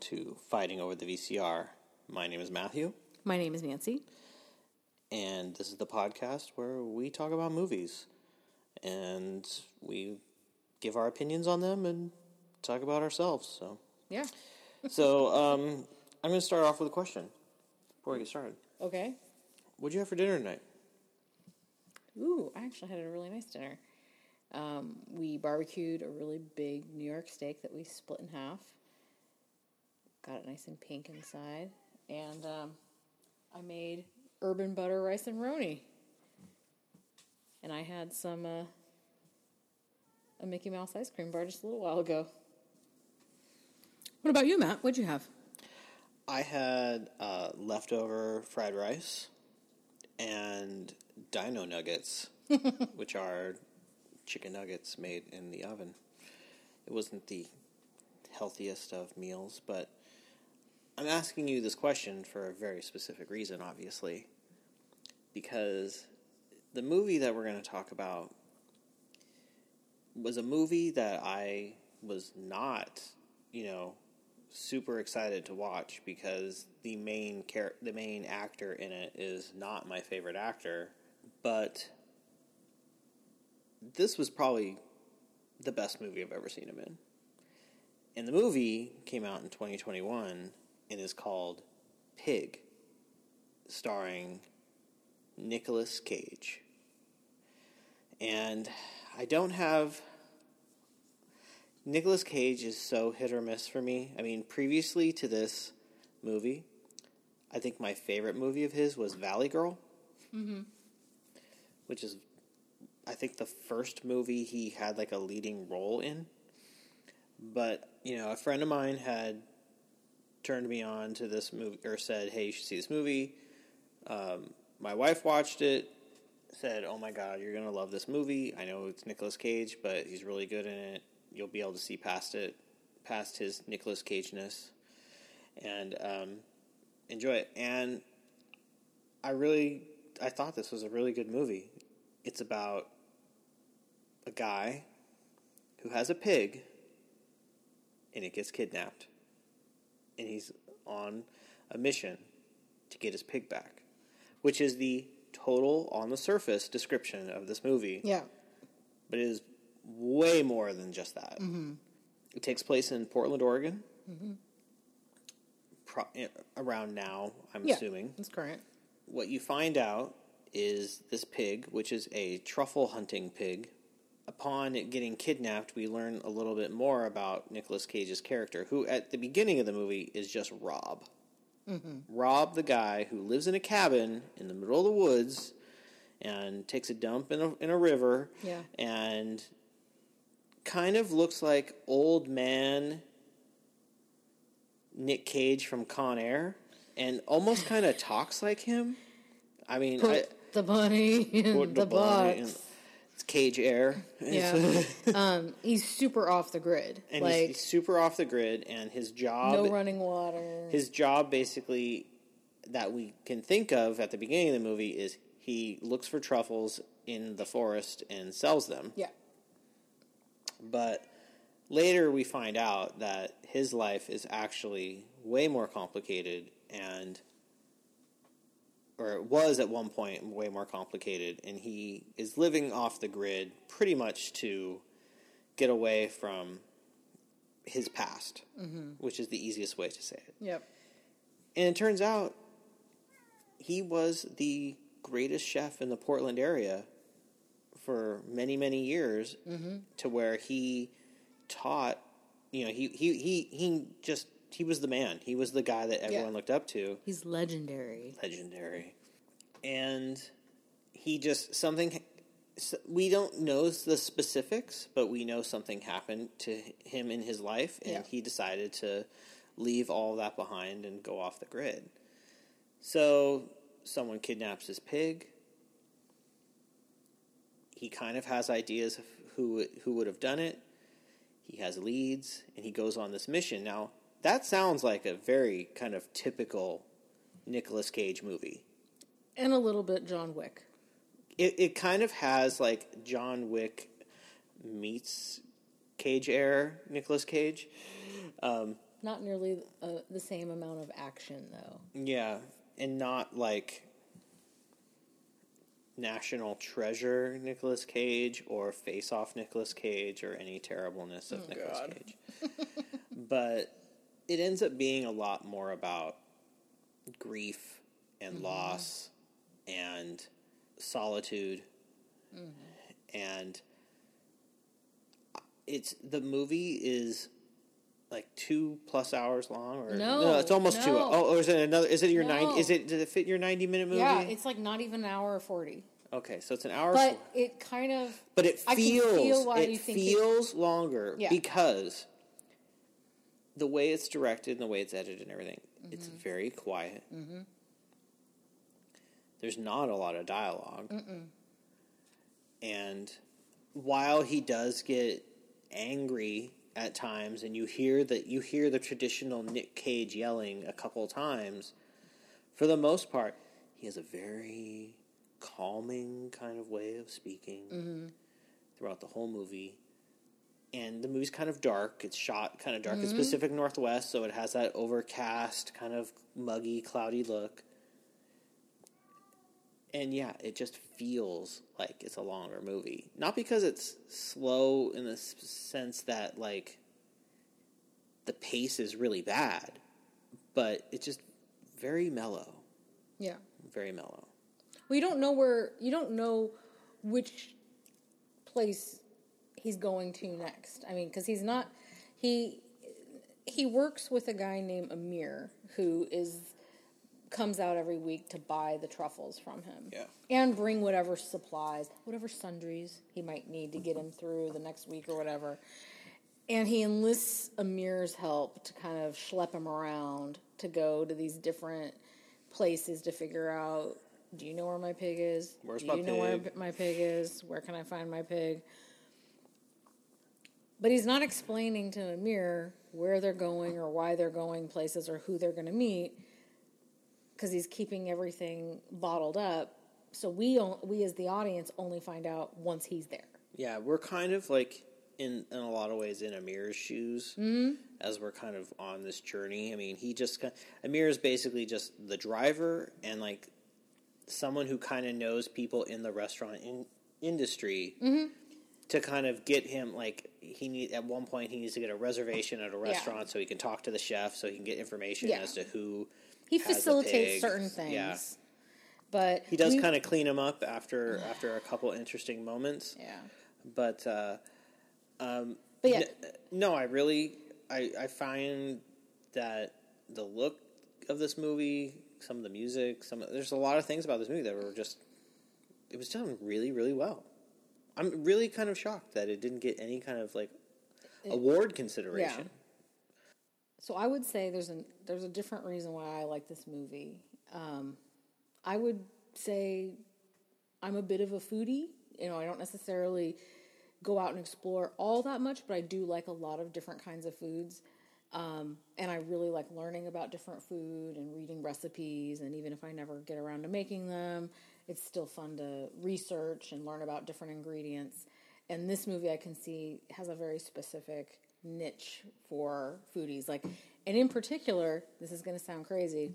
To Fighting Over the VCR. My name is Matthew, My name is Nancy. and this is the podcast where we talk about movies and we give our opinions on them and talk about ourselves. So, Yeah. so um, I'm going to start off with a question before we get started. Okay. What'd you have for dinner tonight? Ooh, I actually had a really nice dinner. Um, we barbecued a really big New York steak that we split in half. Got it nice and pink inside. And um, I made urban butter Rice-A-Roni. And I had some uh, a Mickey Mouse ice cream bar just a little while ago. What about you, Matt? What'd you have? I had uh, leftover fried rice and dino nuggets, which are chicken nuggets made in the oven. It wasn't the healthiest of meals, but I'm asking you this question for a very specific reason, obviously. Because the movie that we're going to talk about was a movie that I was not, you know, super excited to watch because the main char- the main actor in it is not my favorite actor, but this was probably the best movie I've ever seen him in. And the movie came out in 2021 and is called Pig, starring Nicolas Cage. And I don't have Nicolas Cage is so hit or miss for me. I mean, previously to this movie, I think my favorite movie of his was Valley Girl, mm-hmm. which is, I think, the first movie he had like a leading role in. But you know, a friend of mine had turned me on to this movie, or said, "Hey, you should see this movie." Um, my wife watched it, said, "Oh my god, you're gonna love this movie." I know it's Nicolas Cage, but he's really good in it. You'll be able to see past it, past his Nicolas Cage ness, and um, enjoy it. And I really, I thought this was a really good movie. It's about a guy who has a pig, and it gets kidnapped, and he's on a mission to get his pig back, which is the total on the surface description of this movie Yeah. but it is way more than just that. It takes place in Portland, Oregon. Pro- eh, around now, I'm Yeah. assuming. That's current. What you find out is this pig, which is a truffle hunting pig. Upon getting kidnapped, we learn a little bit more about Nicolas Cage's character, who at the beginning of the movie is just Rob. Mm-hmm. Rob, the guy who lives in a cabin in the middle of the woods and takes a dump in a, in a river Yeah. and kind of looks like old man Nick Cage from Con Air and almost kind of talks like him. I mean, I, Put the bunny in the, bunny box. It's Cage Air. Yeah. um, he's super off the grid. and he's, he's super off the grid and his job no running water. his job basically that we can think of at the beginning of the movie is he looks for truffles in the forest and sells them. yeah. But later we find out that his life is actually way more complicated and or it was at one point way more complicated and he is living off the grid pretty much to get away from his past, mm-hmm. which is the easiest way to say it. Yep. And it turns out he was the greatest chef in the Portland area for many, many years mm-hmm. to where he taught, you know, he, he, he, he just, he was the man. He was the guy that everyone Yeah. looked up to. He's legendary. Legendary. And he just, something, we don't know the specifics, but we know something happened to him in his life, and Yeah. he decided to leave all that behind and go off the grid. So someone kidnaps his pig. He kind of has ideas of who would- who would have done it. He has leads, and he goes on this mission. Now that sounds like a very kind of typical Nicolas Cage movie. And a little bit John Wick. It it kind of has like John Wick meets Cage Air Nicolas Cage. Um, Not nearly uh, the same amount of action, though. Yeah, and not like National Treasure Nicolas Cage or Face Off Nicolas Cage or any terribleness of Nicolas God. Cage. but it ends up being a lot more about grief and mm-hmm. loss and solitude mm-hmm. and it's the movie is like two plus hours long or No, it's almost two no. oh or is it another is it your No. nine is it did it fit your 90 minute movie Yeah, it's like not even an hour or 40. okay so it's an hour But it kind of. but it feels feel why it you think it- feels longer Yeah. because the way it's directed and the way it's edited and everything it's Mm-hmm. very quiet. There's not a lot of dialog and while he does get angry at times and you hear that you hear the traditional Nick Cage yelling a couple times for the most part he has a very calming kind of way of speaking throughout the whole movie and the movie's kind of dark it's shot kind of dark it's mm-hmm. pacific northwest so it has that overcast kind of muggy cloudy look and yeah, it just feels like it's a longer movie. Not because it's slow in the sense that like the pace is really bad, but it's just very mellow, Yeah. very mellow. Well, you don't know where. You don't know which place he's going to next. I mean, because he's not. He he works with a guy named Amir who is comes out every week to buy the truffles from him. Yeah. And bring whatever supplies, whatever sundries he might need to get him through the next week or whatever. And he enlists Amir's help to kind of schlep him around to go to these different places to figure out do you know where my pig is? Where's do you know where my pig is? Where can I find my pig? But he's not explaining to Amir where they're going or why they're going places or who they're going to meet because he's keeping everything bottled up. So we we as the audience only find out once he's there. Yeah, we're kind of like in in a lot of ways in Amir's shoes mm-hmm. as we're kind of on this journey. I mean, he just Amir is basically just the driver and like someone who kind of knows people in the restaurant in, industry mm-hmm. To kind of get him like he need at one point he needs to get a reservation at a restaurant so he can talk to the chef so he can get information Yeah. as to who He facilitates certain things. Yeah. But He does kind of clean him up after after a couple interesting moments Yeah. but uh, um, But yeah. n- no, I really I I find that the look of this movie, some of the music, some there's a lot of things about this movie that were just it was done really really well. I'm really kind of shocked that it didn't get any kind of like award consideration. Yeah. So I would say there's a there's a different reason why I like this movie. Um, I would say I'm a bit of a foodie. You know, I don't necessarily go out and explore all that much, but I do like a lot of different kinds of foods. Um, and I really like learning about different food and reading recipes. And even if I never get around to making them, it's still fun to research and learn about different ingredients. And this movie I can see has a very specific niche for foodies. Like, and in particular, this is going to sound crazy,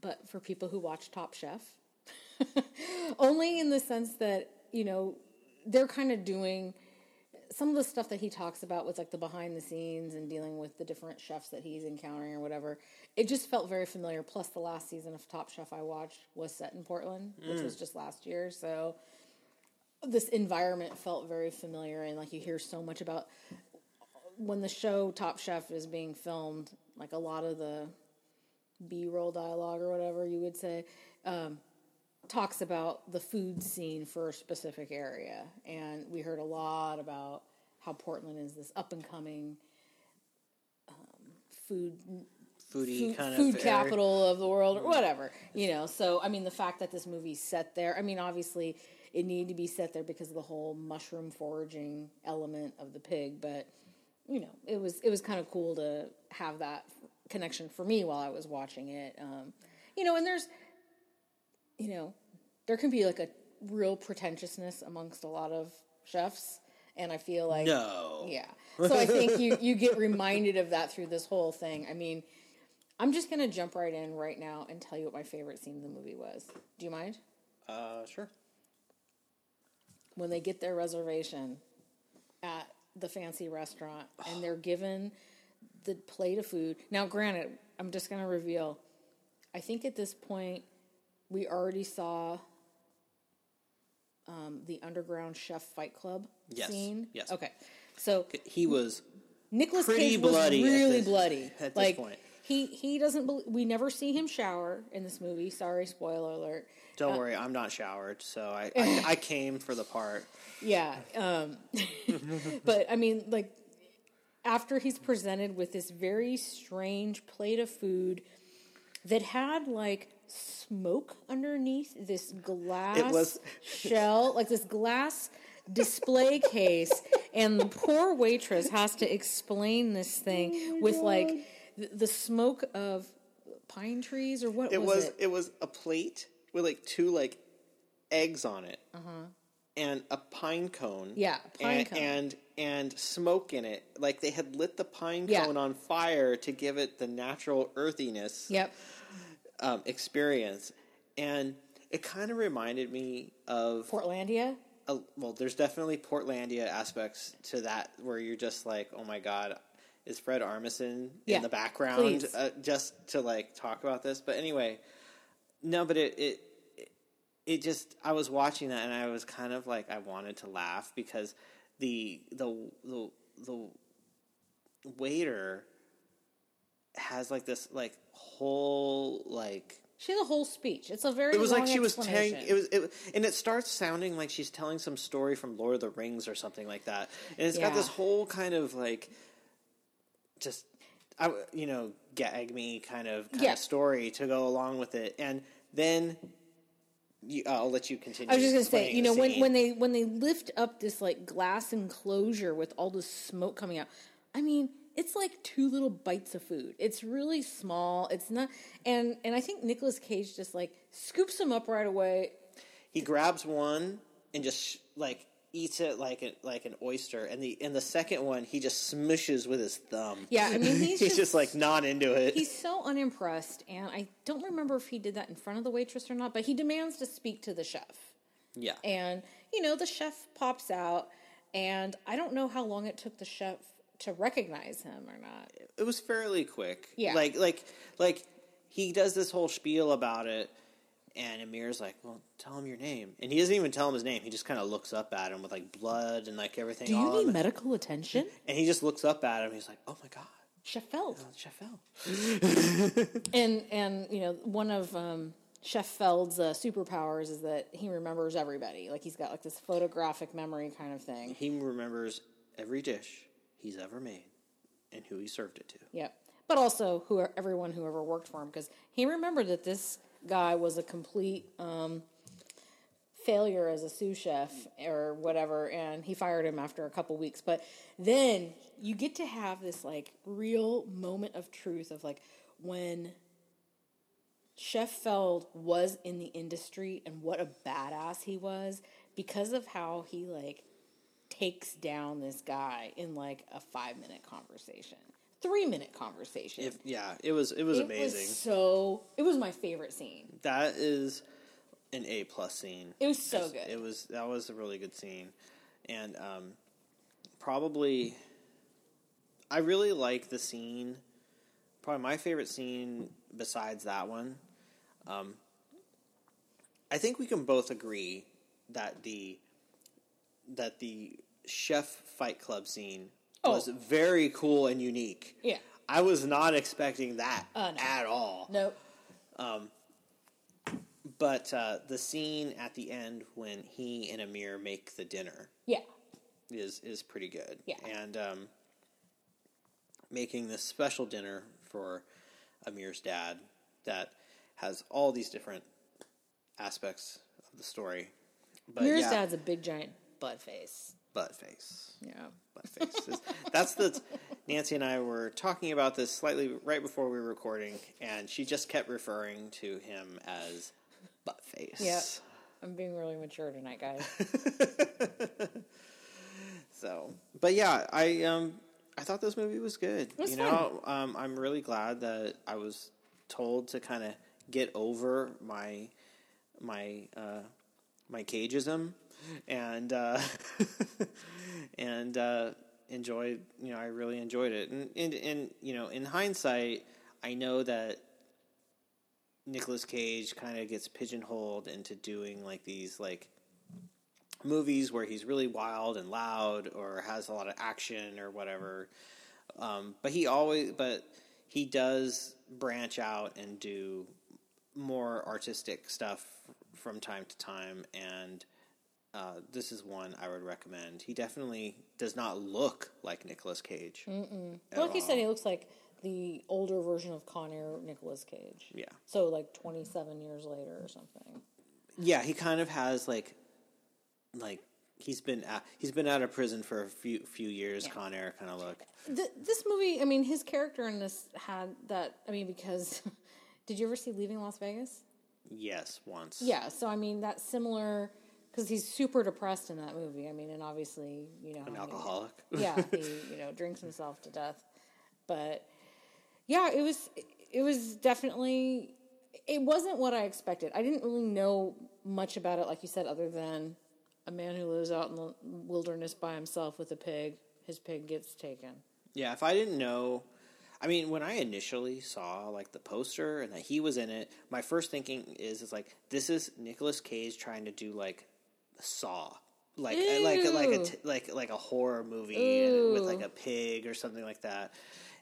but for people who watch Top Chef, only in the sense that, you know, they're kind of doing some of the stuff that he talks about with like the behind the scenes and dealing with the different chefs that he's encountering or whatever. It just felt very familiar. Plus, the last season of Top Chef I watched was set in Portland, which was just last year. So this environment felt very familiar, and like you hear so much about when the show Top Chef is being filmed. Like a lot of the B-roll dialogue or whatever you would say. Um, talks about the food scene for a specific area. And we heard a lot about how Portland is this up and coming um, food Foodie food, kind food of area. capital of the world or whatever. You know, so I mean the fact that this movie's set there, I mean obviously it needed to be set there because of the whole mushroom foraging element of the pig, but you know, it was it was kind of cool to have that connection for me while I was watching it. Um, you know, and there's you know, there can be like a real pretentiousness amongst a lot of chefs, and I feel like No. yeah. So I think you you get reminded of that through this whole thing. I mean, I'm just gonna jump right in right now and tell you what my favorite scene in the movie was. Do you mind? Uh, sure. When they get their reservation at the fancy restaurant and they're given the plate of food. Now, granted, I'm just gonna reveal. I think at this point we already saw um, the underground chef fight club Yes, scene. yes. Okay. So He was Nicolas pretty Cage was bloody at really this- bloody. at this like point. he he doesn't. bel we never see him shower in this movie. Sorry, spoiler alert. Don't worry, I'm not showered, so I, I I came for the part. Yeah. Um, but I mean, like after he's presented with this very strange plate of food that had like smoke underneath this glass it was- shell, like this glass display case, and the poor waitress has to explain this thing with like the, the smoke of pine trees or what It was, was it? it was a plate with like two like eggs on it, and a pine cone. Uh-huh. Yeah, pine and, cone. and and smoke in it. Like they had lit the pine Yeah. cone on fire to give it the natural earthiness Yep. Um, experience, and it kind of reminded me of Portlandia. a, well, there's definitely Portlandia aspects to that where you're just like, oh my god, is Fred Armisen Yeah, in the background uh, just to like talk about this? But anyway, no, but it, it it it just I was watching that and I was kind of like I wanted to laugh because the the the the waiter has like this like whole like She had a whole speech. It's a very. it was like she was telling it was it, and it starts sounding like she's telling some story from Lord of the Rings or something like that. And it's got this whole kind of like just I you know gag me kind of kind Yeah. of story to go along with it. And then you, uh, I'll let you continue. I was just gonna say, you know, when scene. when they when they lift up this like glass enclosure with all this smoke coming out, I mean, it's like two little bites of food. It's really small. It's not, and and I think Nicolas Cage just like scoops them up right away. he grabs one and just like eats it like a, like an oyster, and the and the second one he just smushes with his thumb. Yeah, I mean, he's, he's just, like not into it. he's so unimpressed, and I don't remember if he did that in front of the waitress or not, but he demands to speak to the chef. yeah, And, you know, the chef pops out, and I don't know how long it took the chef to recognize him or not. it was fairly quick. Yeah. Like like like he does this whole spiel about it and Amir's like, Well, tell him your name. And he doesn't even tell him his name. He just kinda looks up at him with like blood and like everything Do you on need medical attention? and he just looks up at him, he's like, Oh my god, Chef Feld. Chef L. And, and you know, one of um, Chef Feld's uh, superpowers is that he remembers everybody. Like, he's got like this photographic memory kind of thing. He remembers every dish he's ever made and who he served it to. Yep. But also who everyone who ever worked for him because he remembered that this guy was a complete um, failure as a sous chef or whatever, and he fired him after a couple weeks. But then you get to have this like real moment of truth of like when Chef Feld was in the industry and what a badass he was because of how he like takes down this guy in like a five minute conversation, three minute conversation. If, yeah, it was it was it amazing. was so. It was my favorite scene. that is an A plus scene. It was so good. It was that was a really good scene, and um, probably I really like the scene. Probably my favorite scene besides that one. Um, I think we can both agree that the that the chef fight club scene Oh. was very cool and unique. Yeah. I was not expecting that Uh, no. at all. Nope. But uh, the scene at the end when he and Amir make the dinner Yeah. is is pretty good. Yeah. And um, making this special dinner for Amir's dad that has all these different aspects of the story. But Mir's yeah, dad's a big giant butt face. Butt face. Yeah. Butt face. That's the Nancy and I were talking about this slightly right before we were recording, and she just kept referring to him as butt face. Yeah. I'm being really mature tonight, guys. So but yeah, I um I thought this movie was good. was you know, um, I'm really glad that I was told to kind of get over my my uh, my cageism and uh, and uh, enjoyed. You know, I really enjoyed it. And, and and you know, in hindsight, I know that Nicolas Cage kind of gets pigeonholed into doing like these like movies where he's really wild and loud or has a lot of action or whatever. Um, but he always, but he does branch out and do more artistic stuff from time to time, and uh, this is one I would recommend. He definitely does not look like Nicolas Cage. Well, like you said, he looks like the older version of Con Air Nicolas Cage. Yeah. So like 27 years later or something. Yeah, he kind of has like, like he's been out, he's been out of prison for a few few years. Con Air kind of look. Th- this movie, I mean, his character in this had that. I mean, because did you ever see Leaving Las Vegas? Yes, once. Yeah. So I mean, that's similar because he's super depressed in that movie. I mean, and obviously, you know, an alcoholic. yeah, he you know drinks himself to death. But yeah, it was it was definitely it wasn't what I expected. I didn't really know much about it, like you said, other than a man who lives out in the wilderness by himself with a pig. His pig gets taken. Yeah, if I didn't know, I mean, when I initially saw like the poster and that he was in it, my first thinking is, is like this is Nicolas Cage trying to do like Saw, like uh, like like a like like a horror movie and with like a pig or something like that,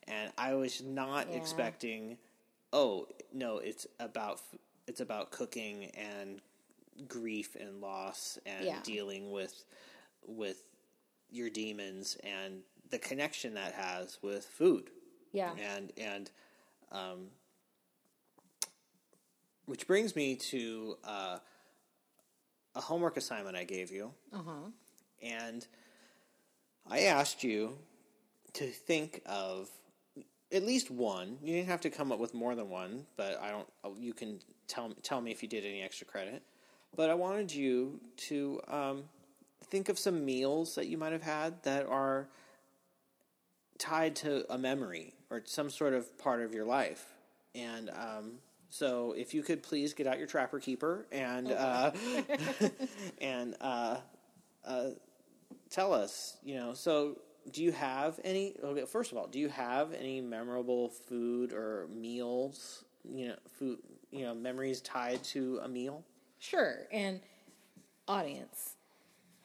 and I was not Yeah. expecting. Oh no, it's about it's about cooking and grief and loss and Yeah. dealing with with your demons and the connection that has with food Yeah. and and um, which brings me to uh, a homework assignment I gave you, Uh-huh. and I asked you to think of at least one. You didn't have to come up with more than one, but I don't. You can tell tell me if you did any extra credit. But I wanted you to um, think of some meals that you might have had that are tied to a memory or some sort of part of your life. And um, so, if you could please get out your Trapper Keeper and uh, and uh, uh, tell us, you know, so do you have any? Okay, first of all, do you have any memorable food or meals? You know, food, you know, memories tied to a meal. Sure. And audience,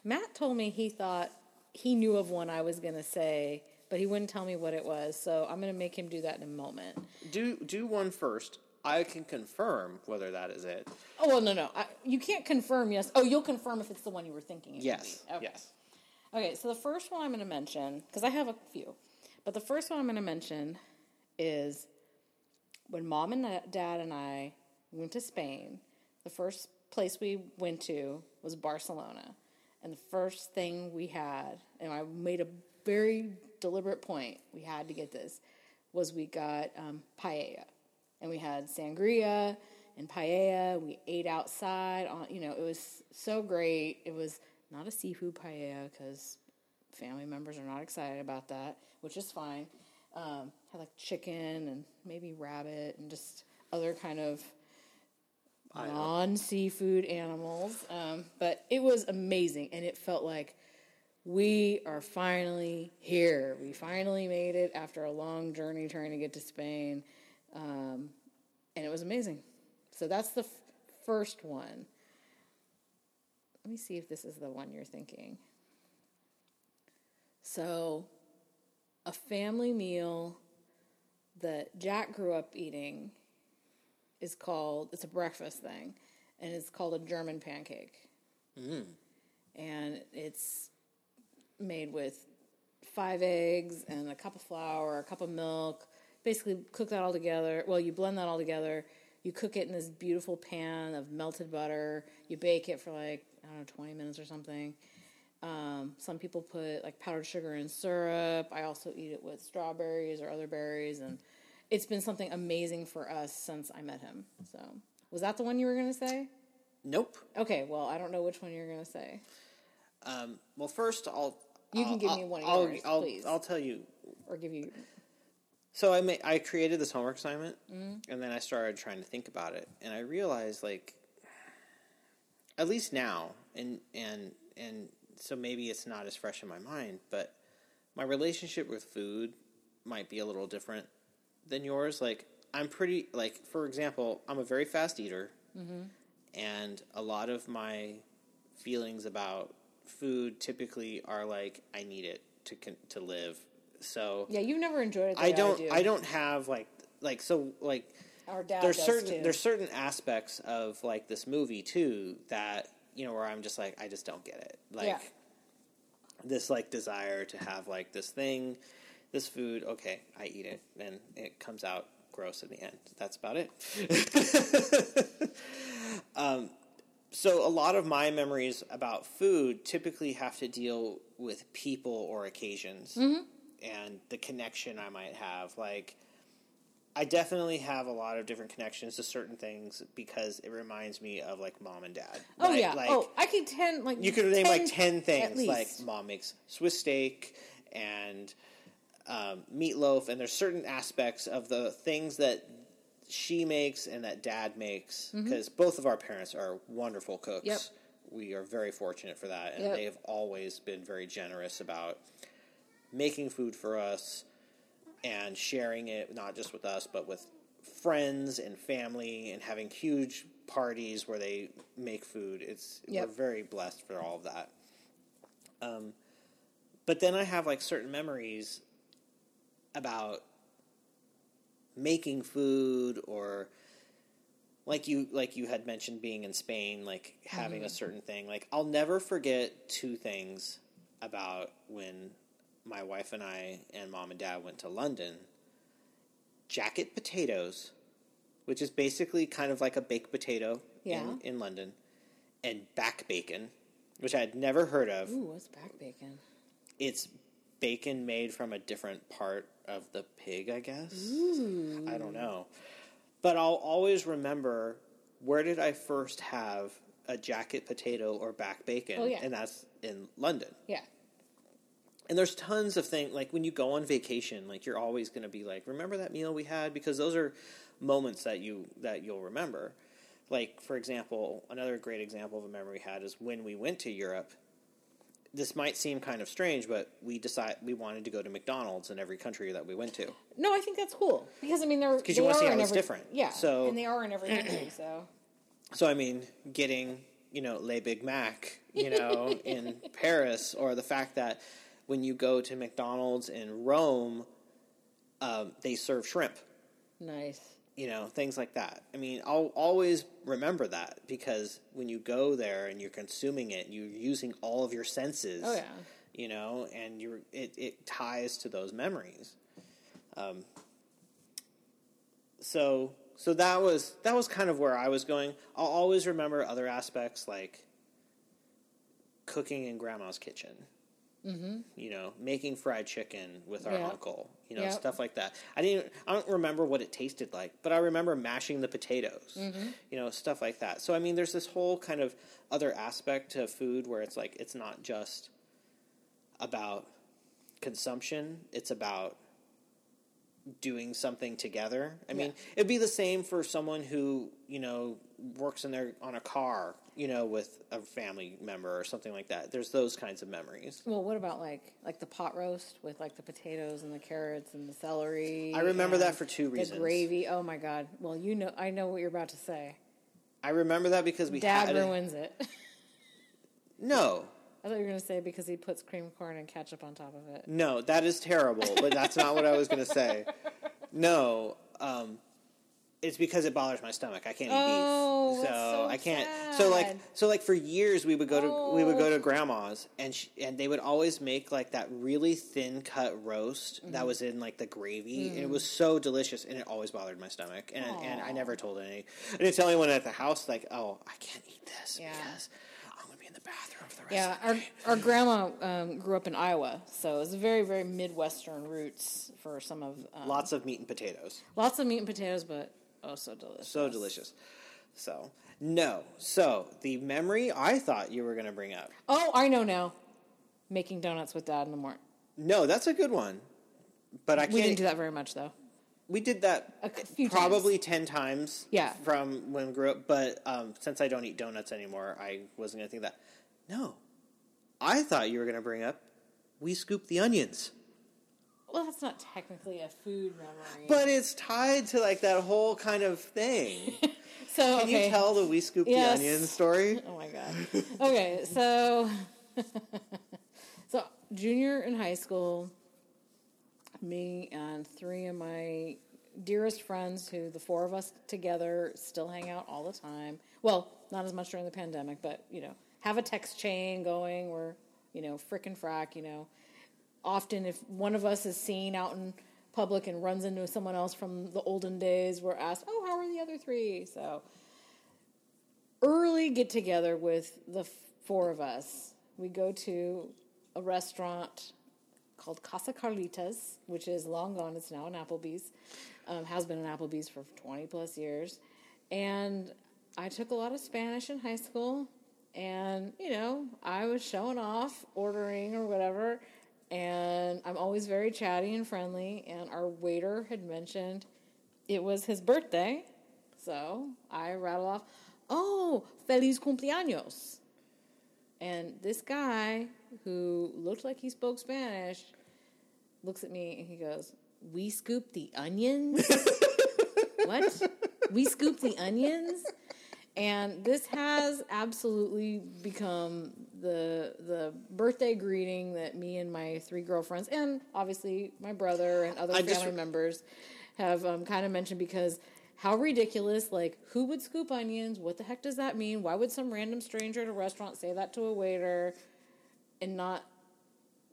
Matt told me he thought he knew of one I was going to say, but he wouldn't tell me what it was. So I'm going to make him do that in a moment. Do do one first. I can confirm whether that is it. Oh, well, no, no. I, you can't confirm yes. Oh, you'll confirm if it's the one you were thinking. It Yes. be. Okay. Yes. Okay, so the first one I'm going to mention, because I have a few, but the first one I'm going to mention is when mom and dad and I went to Spain, the first place we went to was Barcelona. And the first thing we had, and I made a very deliberate point, we had to get this, was we got um, paella. And we had sangria and paella. We ate outside. On, you know, it was so great. It was not a seafood paella because family members are not excited about that, which is fine. Um, had like chicken and maybe rabbit and just other kind of non seafood animals. Um, but it was amazing and it felt like we are finally here. We finally made it after a long journey trying to get to Spain. Um, and it was amazing. So that's the f- first one. Let me see if this is the one you're thinking. So, a family meal that Jack grew up eating is called, it's a breakfast thing, and it's called a German pancake. And it's made with five eggs and a cup of flour, a cup of milk. Basically, cook that all together. Well, you blend that all together. You cook it in this beautiful pan of melted butter. You bake it for like, I don't know, 20 minutes or something. Um, some people put like powdered sugar and syrup. I also eat it with strawberries or other berries. And it's been something amazing for us since I met him. So, was that the one you were going to say? Nope. Okay, well, I don't know which one you're going to say. Um, well, first, I'll You can give I'll- me one of I'll, yours, I'll, please, I'll tell you. or give you. So I ma- I created this homework assignment, Mm-hmm. and then I started trying to think about it, and I realized like, at least now, and and and so maybe it's not as fresh in my mind, but my relationship with food might be a little different than yours. Like I'm pretty like for example, I'm a very fast eater, Mm-hmm. and a lot of my feelings about food typically are like I need it to to live. So Yeah, you've never enjoyed it. The I don't do. I don't have like like so like Our dad there's certain too. there's certain aspects of like this movie too that you know where I'm just like I just don't get it. Like Yeah. this like desire to have like this thing, this food, okay, I eat it and it comes out gross in the end. That's about it. um so a lot of my memories about food typically have to deal with people or occasions Mm-hmm. And the connection I might have. Like, I definitely have a lot of different connections to certain things because it reminds me of like mom and dad. Oh Like- yeah. like oh, I could ten like you could name like 10 things. Like mom makes Swiss steak and um, meatloaf, and there's certain aspects of the things that she makes and that dad makes because both of our parents are wonderful cooks. Mm-hmm. Yep. We are very fortunate for that, and Yep. they have always been very generous about making food for us and sharing it not just with us but with friends and family and having huge parties where they make food. It's Yep. we're very blessed for all of that. Um, but then I have like certain memories about making food or like you like you had mentioned being in Spain like having a certain thing like I'll never forget two things about when my wife and I and mom and dad went to London jacket potatoes which is basically kind of like a baked potato Yeah. in, in London and back bacon which I had never heard of Ooh, what's back bacon? it's bacon made from a different part of the pig, I guess. I don't know. But I'll always remember where did I first have a jacket potato or back bacon? Oh, yeah. And that's in London. Yeah. And there's tons of things like when you go on vacation, like you're always going to be like, remember that meal we had because those are moments that you that you'll remember. Like for example, another great example of a memory we had is when we went to Europe. This might seem kind of strange, but we decide we wanted to go to McDonald's in every country that we went to. No, I think that's cool because I mean they're 'Cause you wanna see are how it's every- different. Yeah. So- and they are in every country. So So I mean, getting you know Le Big Mac, you know, in Paris, or the fact that when you go to McDonald's in Rome, um, they serve shrimp, nice. you know, things like that. I mean, I'll always remember that because when you go there and you're consuming it, you're using all of your senses. Oh, yeah. You know, and you're it, it ties to those memories. Um, so so that was that was kind of where I was going. I'll always remember other aspects like cooking in grandma's kitchen. Mm-hmm. You know, making fried chicken with our Yeah. uncle. You know, Yep. stuff like that. I didn't. I don't remember what it tasted like, but I remember mashing the potatoes. Mm-hmm. You know, stuff like that. So I mean, there's this whole kind of other aspect to food where it's like it's not just about consumption. It's about doing something together. I mean, it'd be the same for someone who, you know, works in their on a car, you know, with a family member or something like that. There's those kinds of memories. Well, what about like like the pot roast with like the potatoes and the carrots and the celery? I remember that for two reasons. The gravy. Oh my god. Well, you know, I know what you're about to say. I remember that because we Dad it- ruins it. No. I thought you were gonna say because he puts cream corn and ketchup on top of it. No, that is terrible, but that's not what I was going to say. No, um, it's because it bothers my stomach. I can't eat Oh, beef, so, that's so I can't. So like, so like for years we would go to we would go Oh. to grandma's and sh and they would always make like that really thin cut roast Mm-hmm. that was in like the gravy, and it was so delicious, and it always bothered my stomach, and and I never told any. I didn't tell anyone at the house like, oh, I can't eat this Yeah. because the bathroom for the rest Yeah, of the our night. our grandma um, grew up in Iowa, so it's very very midwestern roots for some of um, Lots of meat and potatoes. lots of meat and potatoes, but oh so delicious. So delicious. So, no. So, the memory I thought you were going to bring up. Oh, I know now. making donuts with dad in the morning. No, that's a good one. But I can't. We didn't do that very much though. We did that A few probably ten times. Yeah. From when we grew up, but um, since I don't eat donuts anymore, I wasn't gonna think that. No, I thought you were gonna bring up. We scoop the onions, Well, that's not technically a food memory. but it's tied to like that whole kind of thing. so Can okay. you tell the we scoop Yes. the onions story? Oh my god. Okay, so so junior in high school, me and three of my dearest friends, who the four of us together still hang out all the time. Well, not as much during the pandemic, but you know, have a text chain going. We're you know frickin' frack. You know, often if one of us is seen out in public and runs into someone else from the olden days, we're asked, "Oh, how are the other three? So early get together with the four of us. We go to a restaurant called Casa Carlitas, which is long gone. It's now an Applebee's. Um, has been an Applebee's for 20 plus years. And I took a lot of Spanish in high school. And, you know, I was showing off, ordering or whatever. And I'm always very chatty and friendly. And our waiter had mentioned it was his birthday. So I rattle off, oh, feliz cumpleaños. And this guy who looked like he spoke Spanish looks at me and he goes, We scoop the onions? what? We scoop the onions? And this has absolutely become the the birthday greeting that me and my three girlfriends and obviously my brother and other I family just- members have um, kind of mentioned because how ridiculous like who would scoop onions what the heck does that mean why would some random stranger at a restaurant say that to a waiter and not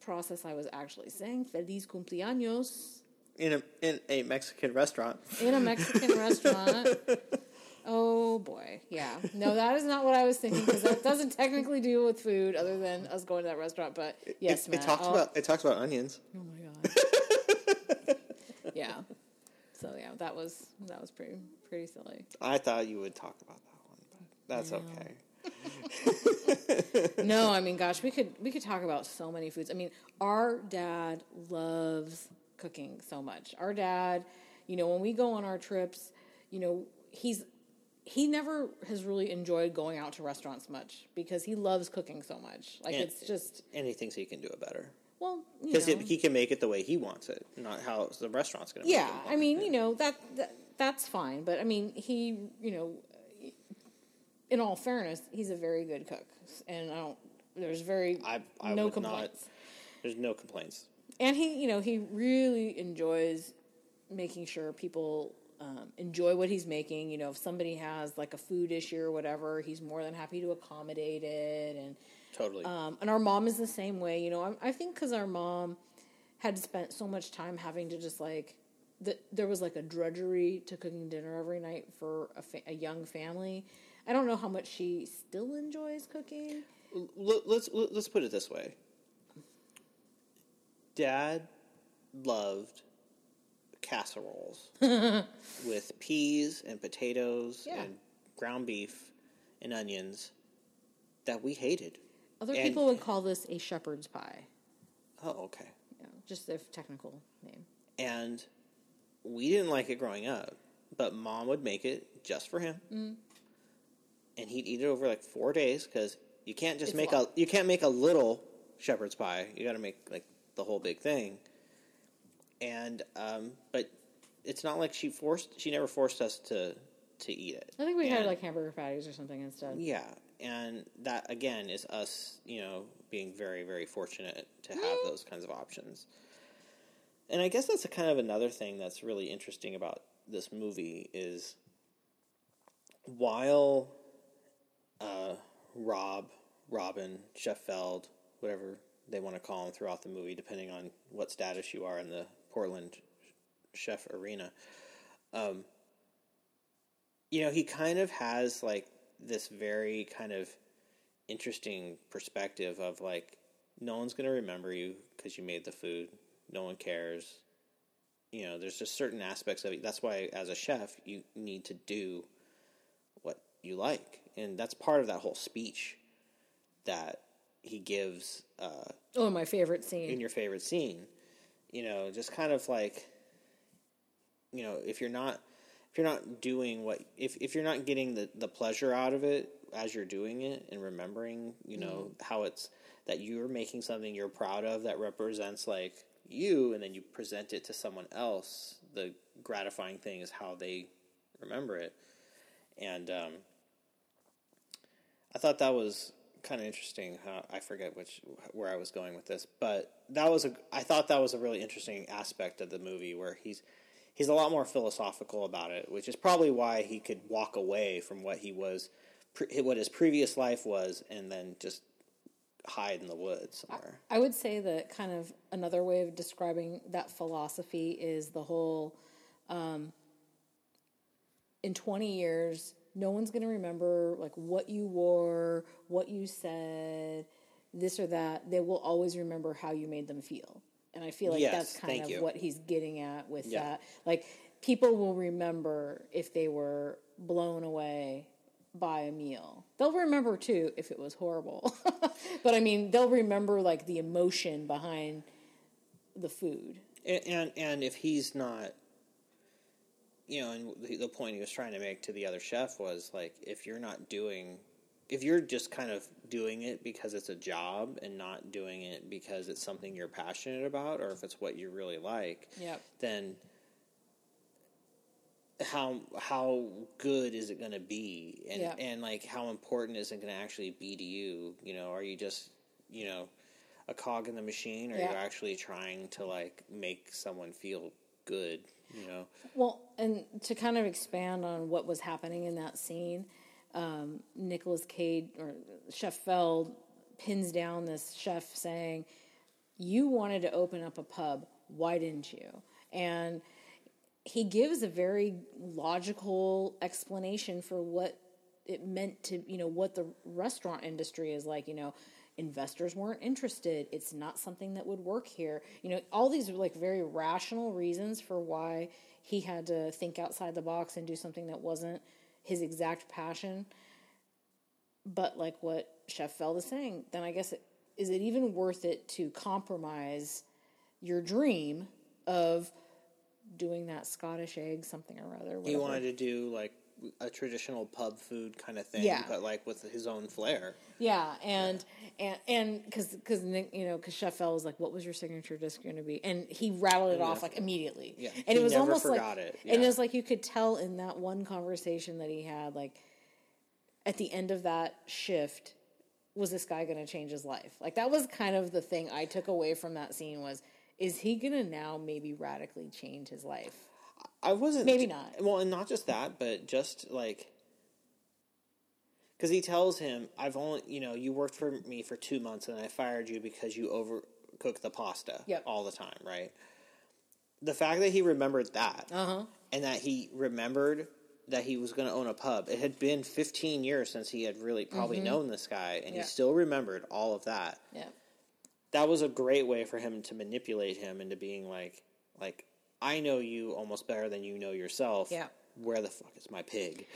process i was actually saying feliz cumpleaños In a in a Mexican restaurant. in a mexican restaurant oh boy yeah no that is not what i was thinking because that doesn't technically deal with food other than us going to that restaurant but yes it, Matt, it talks I'll- about it talks about onions. Oh my god. yeah. So yeah, that was that was pretty pretty silly. I thought you would talk about that one, but that's okay. No, I mean, gosh, we could we could talk about so many foods. I mean, our dad loves cooking so much. Our dad, you know, when we go on our trips, you know, he's he never has really enjoyed going out to restaurants much because he loves cooking so much. Like And- it's just And he thinks he can do it better well, because he can make it the way he wants it, not how the restaurant's going to. Yeah, make it. I mean, you know that, that that's fine, but I mean, he, you know, in all fairness, he's a very good cook, and I don't. There's very I, I no complaints, not. There's no complaints. and he, you know, he really enjoys making sure people um, enjoy what he's making. You know, if somebody has like a food issue or whatever, he's more than happy to accommodate it, and Totally. um, and our mom is the same way. You know, I, I think because our mom had spent so much time having to just like, the, there was like a drudgery to cooking dinner every night for a, fa- a young family. I don't know how much she still enjoys cooking. Let's let's put it this way. Dad loved casseroles with peas and potatoes Yeah. and ground beef and onions that we hated. Other And- people would call this a shepherd's pie. Oh, okay. Know, just their technical name. And we didn't like it growing up, but mom would make it just for him. Mm. And he'd eat it over like four days because you can't just It's make a you can't make a little shepherd's pie. You got to make like the whole big thing. And um, but it's not like she forced. She never forced us to to eat it. I think we had like hamburger patties or something instead. yeah, and that again is us, you know, being very, very fortunate to have Mm. those kinds of options. And I guess that's a kind of another thing that's really interesting about this movie is while uh, Rob, Robin, Chef Feld, whatever they want to call him throughout the movie, depending on what status you are in the Portland chef arena, um, you know, he kind of has like this very kind of interesting perspective of like, no one's going to remember you because you made the food. No one cares. You know, there's just certain aspects of it. That's why, as a chef, you need to do what you like. And that's part of that whole speech that he gives uh, Oh, my favorite scene. in your favorite scene. You know, just kind of like, you know, if you're not if you're not doing what if if you're not getting the the pleasure out of it as you're doing it and remembering, you know, how it's that you're making something you're proud of that represents like you and then you present it to someone else, the gratifying thing is how they remember it. And um I thought that was kind of interesting. How I forget which where I was going with this, but that was a. I thought that was a really interesting aspect of the movie where he's he's a lot more philosophical about it, which is probably why he could walk away from what he was, pre- what his previous life was, and then just hide in the woods somewhere. I would say that kind of another way of describing that philosophy is the whole um, in 20 years, no one's going to remember like what you wore, what you said, this or that. They will always remember how you made them feel. And I feel like Yes, that's kind of you. what he's getting at with Yeah. that. Like people will remember if they were blown away by a meal. They'll remember too if it was horrible. but I mean, they'll remember like the emotion behind the food. and and, and if he's not you know and the, the point he was trying to make to the other chef was like if you're not doing if you're just kind of doing it because it's a job and not doing it because it's something you're passionate about or if it's what you really like Yep. then how how good is it going to be and and like how important is it going to actually be to you you know are you just you know a cog in the machine or are Yeah. you actually trying to like make someone feel good Well, and to kind of expand on what was happening in that scene, um, Nicolas Cage or Chef Feld pins down this chef saying, "You wanted to open up a pub. Why didn't you?" And he gives a very logical explanation for what it meant to, you know, what the restaurant industry is like. You know, investors weren't interested. It's not something that would work here. You know, all these are like very rational reasons for why he had to think outside the box and do something that wasn't his exact passion. But like what Chef Feld is saying, then I guess it, is it even worth it to compromise your dream of doing that Scottish egg something or other? he wanted to do like a traditional pub food kind of thing Yeah. but like with his own flair Yeah, and and and because because you know because Chef Feld was like, "What was your signature dish going to be?" And he rattled it off like immediately. Yeah, and he it was almost like, it, and it was like you could tell in that one conversation that he had, like at the end of that shift, was this guy going to change his life? Like that was kind of the thing I took away from that scene was, is he going to now maybe radically change his life? I wasn't Maybe not. Well, and not just that, but just like because he tells him, "I've only, you know, you worked for me for two months, and I fired you because you overcooked the pasta Yep. all the time." Right. The fact that he remembered that, Uh-huh. and that he remembered that he was going to own a pub. It had been 15 years since he had really probably known this guy, and Mm-hmm. Yeah. he still remembered all of that Yeah, that was a great way for him to manipulate him into being like like I know you almost better than you know yourself. Yeah. Where the fuck is my pig?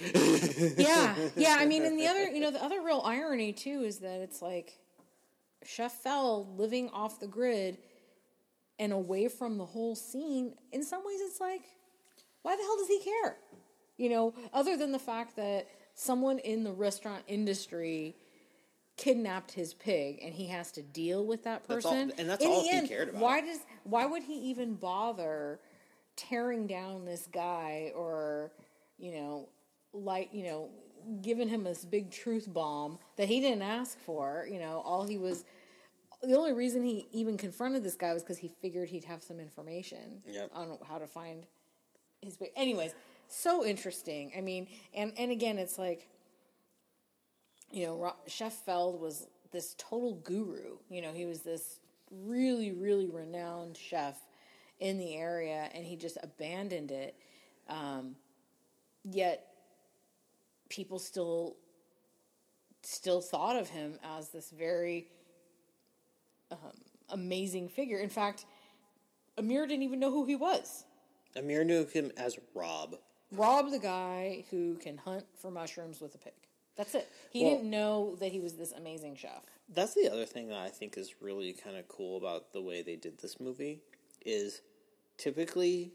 yeah, yeah. I mean, and the other, you know, the other real irony too is that it's like Chef Feld living off the grid and away from the whole scene. In some ways, it's like, why the hell does he care? You know, other than the fact that someone in the restaurant industry kidnapped his pig and he has to deal with that That's all- person. and that's In all he end, cared about. Why does why would he even bother tearing down this guy or you know like you know giving him this big truth bomb that he didn't ask for you know all he was the only reason he even confronted this guy was because he figured he'd have some information Yep. on how to find his way. Anyways so interesting. I mean and and again it's like you know chef feld was this total guru. You know he was this really really renowned chef in the area and he just abandoned it um, yet people still still thought of him as this very um, amazing figure in fact amir didn't even know who he was Amir knew him as Rob. Rob the guy who can hunt for mushrooms with a pig. That's it. He Well- didn't know that he was this amazing chef. That's the other thing that I think is really kind of cool about the way they did this movie is typically,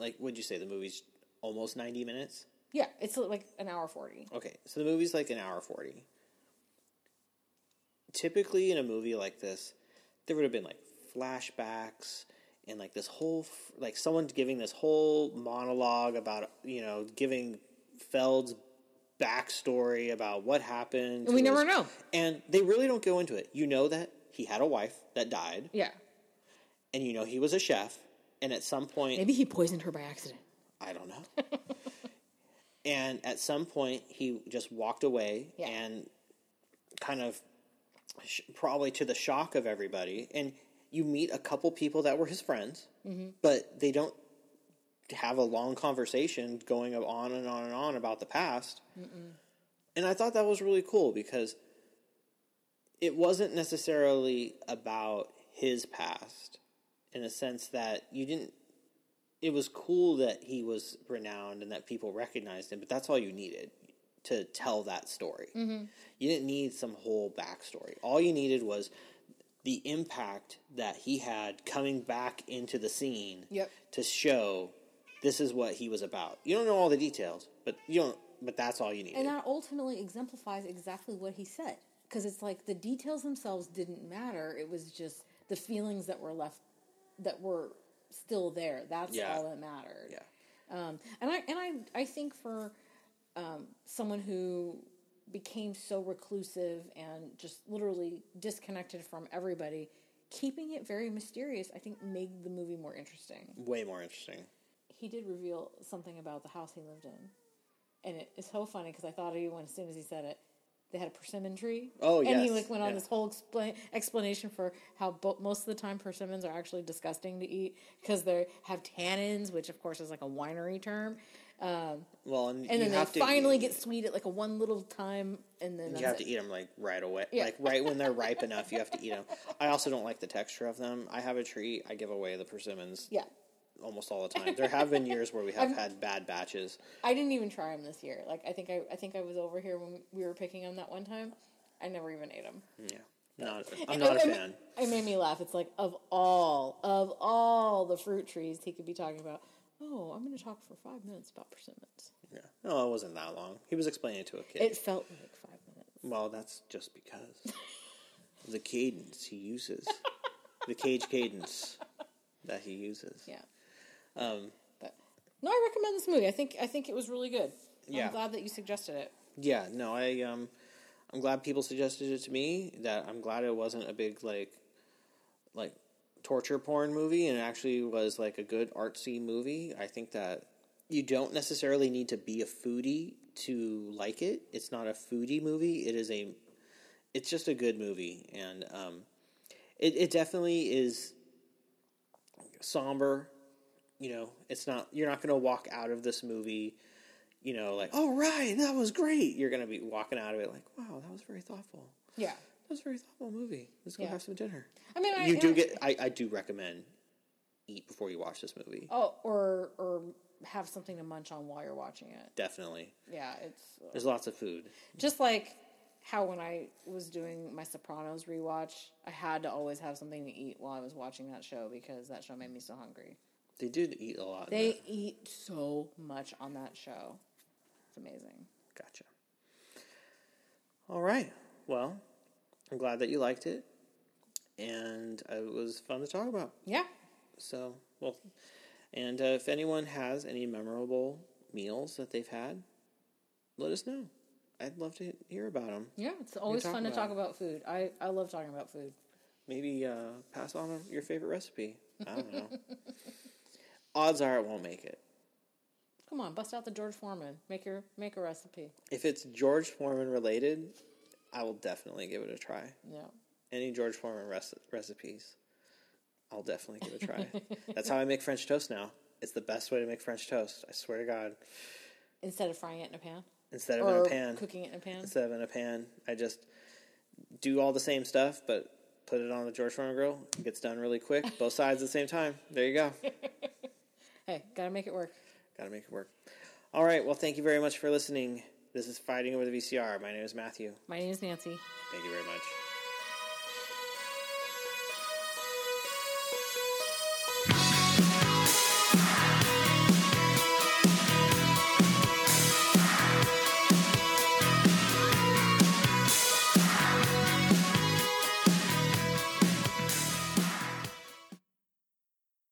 like, would you say the movie's almost 90 minutes? Yeah, it's like an hour 40. Okay, so the movie's like an hour 40. Typically, in a movie like this, there would have been like flashbacks and like this whole, like someone giving this whole monologue about, you know, giving Feld's backstory about what happened. And we never his- know. And they really don't go into it. You know that he had a wife that died, Yeah. And you know he was a chef, and at some point, Maybe he poisoned her by accident. I don't know. and at some point, he just walked away Yeah. and kind of sh- probably to the shock of everybody. And you meet a couple people that were his friends, Mm-hmm. but they don't have a long conversation going on and on and on about the past. And I thought that was really cool because it wasn't necessarily about his past in a sense that you didn't it was cool that he was renowned and that people recognized him, but that's all you needed to tell that story. Mm-hmm. You didn't need some whole backstory. All you needed was the impact that he had coming back into the scene Yep. to show this is what he was about. You don't know all the details, but you don't. But that's all you needed. And that ultimately exemplifies exactly what he said. Because it's like the details themselves didn't matter. It was just the feelings that were left, that were still there. That's Yeah. all that mattered. yeah, Um, and I and I I think for um, someone who became so reclusive and just literally disconnected from everybody, keeping it very mysterious, I think made the movie more interesting. way more interesting. He did reveal something about the house he lived in, and it is so funny because I thought of you when as soon as he said it. They had a persimmon tree. Oh, And he like went on yeah. this whole explain, explanation for how bo- most of the time persimmons are actually disgusting to eat because they have tannins, which of course is like a winery term. Um, Well, and, and you then have they to finally get sweet at like a one little time, and then You have it. to eat them like right away, Yeah. like right when they're ripe enough. You have to eat them. I also don't like the texture of them. I have a tree. I give away the persimmons Yeah, almost all the time. There have been years where we have had bad batches. I didn't even try them this year. Like I think I, I think I was over here when we were picking them that one time. I never even ate them. Yeah, not. I'm not a fan. It made me laugh. It's like of all of all the fruit trees he could be talking about. Oh, I'm going to talk for five minutes about persimmons. Yeah, no, it wasn't that long. He was explaining it to a kid. It felt like five minutes. well, that's just because the cadence he uses, the cage cadence that he uses. Yeah. Um, But no, I recommend this movie. I think I think it was really good. Yeah. I'm glad that you suggested it. Yeah, no, I um, I'm glad people suggested it to me. That I'm glad it wasn't a big like, like torture porn movie, and it actually was like a good artsy movie. I think that you don't necessarily need to be a foodie to like it. It's not a foodie movie. It is a, it's just a good movie, and um, it it definitely is somber. You know, it's not. You're not going to walk out of this movie you know, like, oh, right, that was great. You're going to be walking out of it like, wow, that was very thoughtful. Yeah. That was a very thoughtful movie. Let's go Yeah. have some dinner. I mean, I, you do I- get, I, I do recommend eat before you watch this movie. Oh, or or have something to munch on while you're watching it. Definitely. Yeah, it's uh, There's lots of food. just like how when I was doing my Sopranos rewatch, I had to always have something to eat while I was watching that show because that show made me so hungry. They did eat a lot. They that. eat so much on that show. It's amazing. Gotcha. All right. Well, I'm glad that you liked it. And it was fun to talk about. Yeah. So, well, and uh, if anyone has any memorable meals that they've had, let us know. I'd love to hear about them. Yeah, it's always fun to talk about food. I, I love talking about food. Maybe uh, pass on your favorite recipe. I don't know. Odds are it won't make it. Come on, bust out the George Foreman. Make your make a recipe. If it's George Foreman related, I will definitely give it a try. Yeah. Any George Foreman rec- recipes, I'll definitely give it a try. That's how I make French toast now. It's the best way to make French toast. I swear to God. Instead of frying it in a pan Instead of or in a pan, cooking it in a pan. instead of in a pan, I just do all the same stuff, but put it on the George Foreman grill. It gets done really quick, both sides at the same time. There you go. Hey, gotta make it work. Got to make it work. All right. Well, thank you very much for listening This is Fighting Over the VCR. My name is Matthew. My name is Nancy. Thank you very much.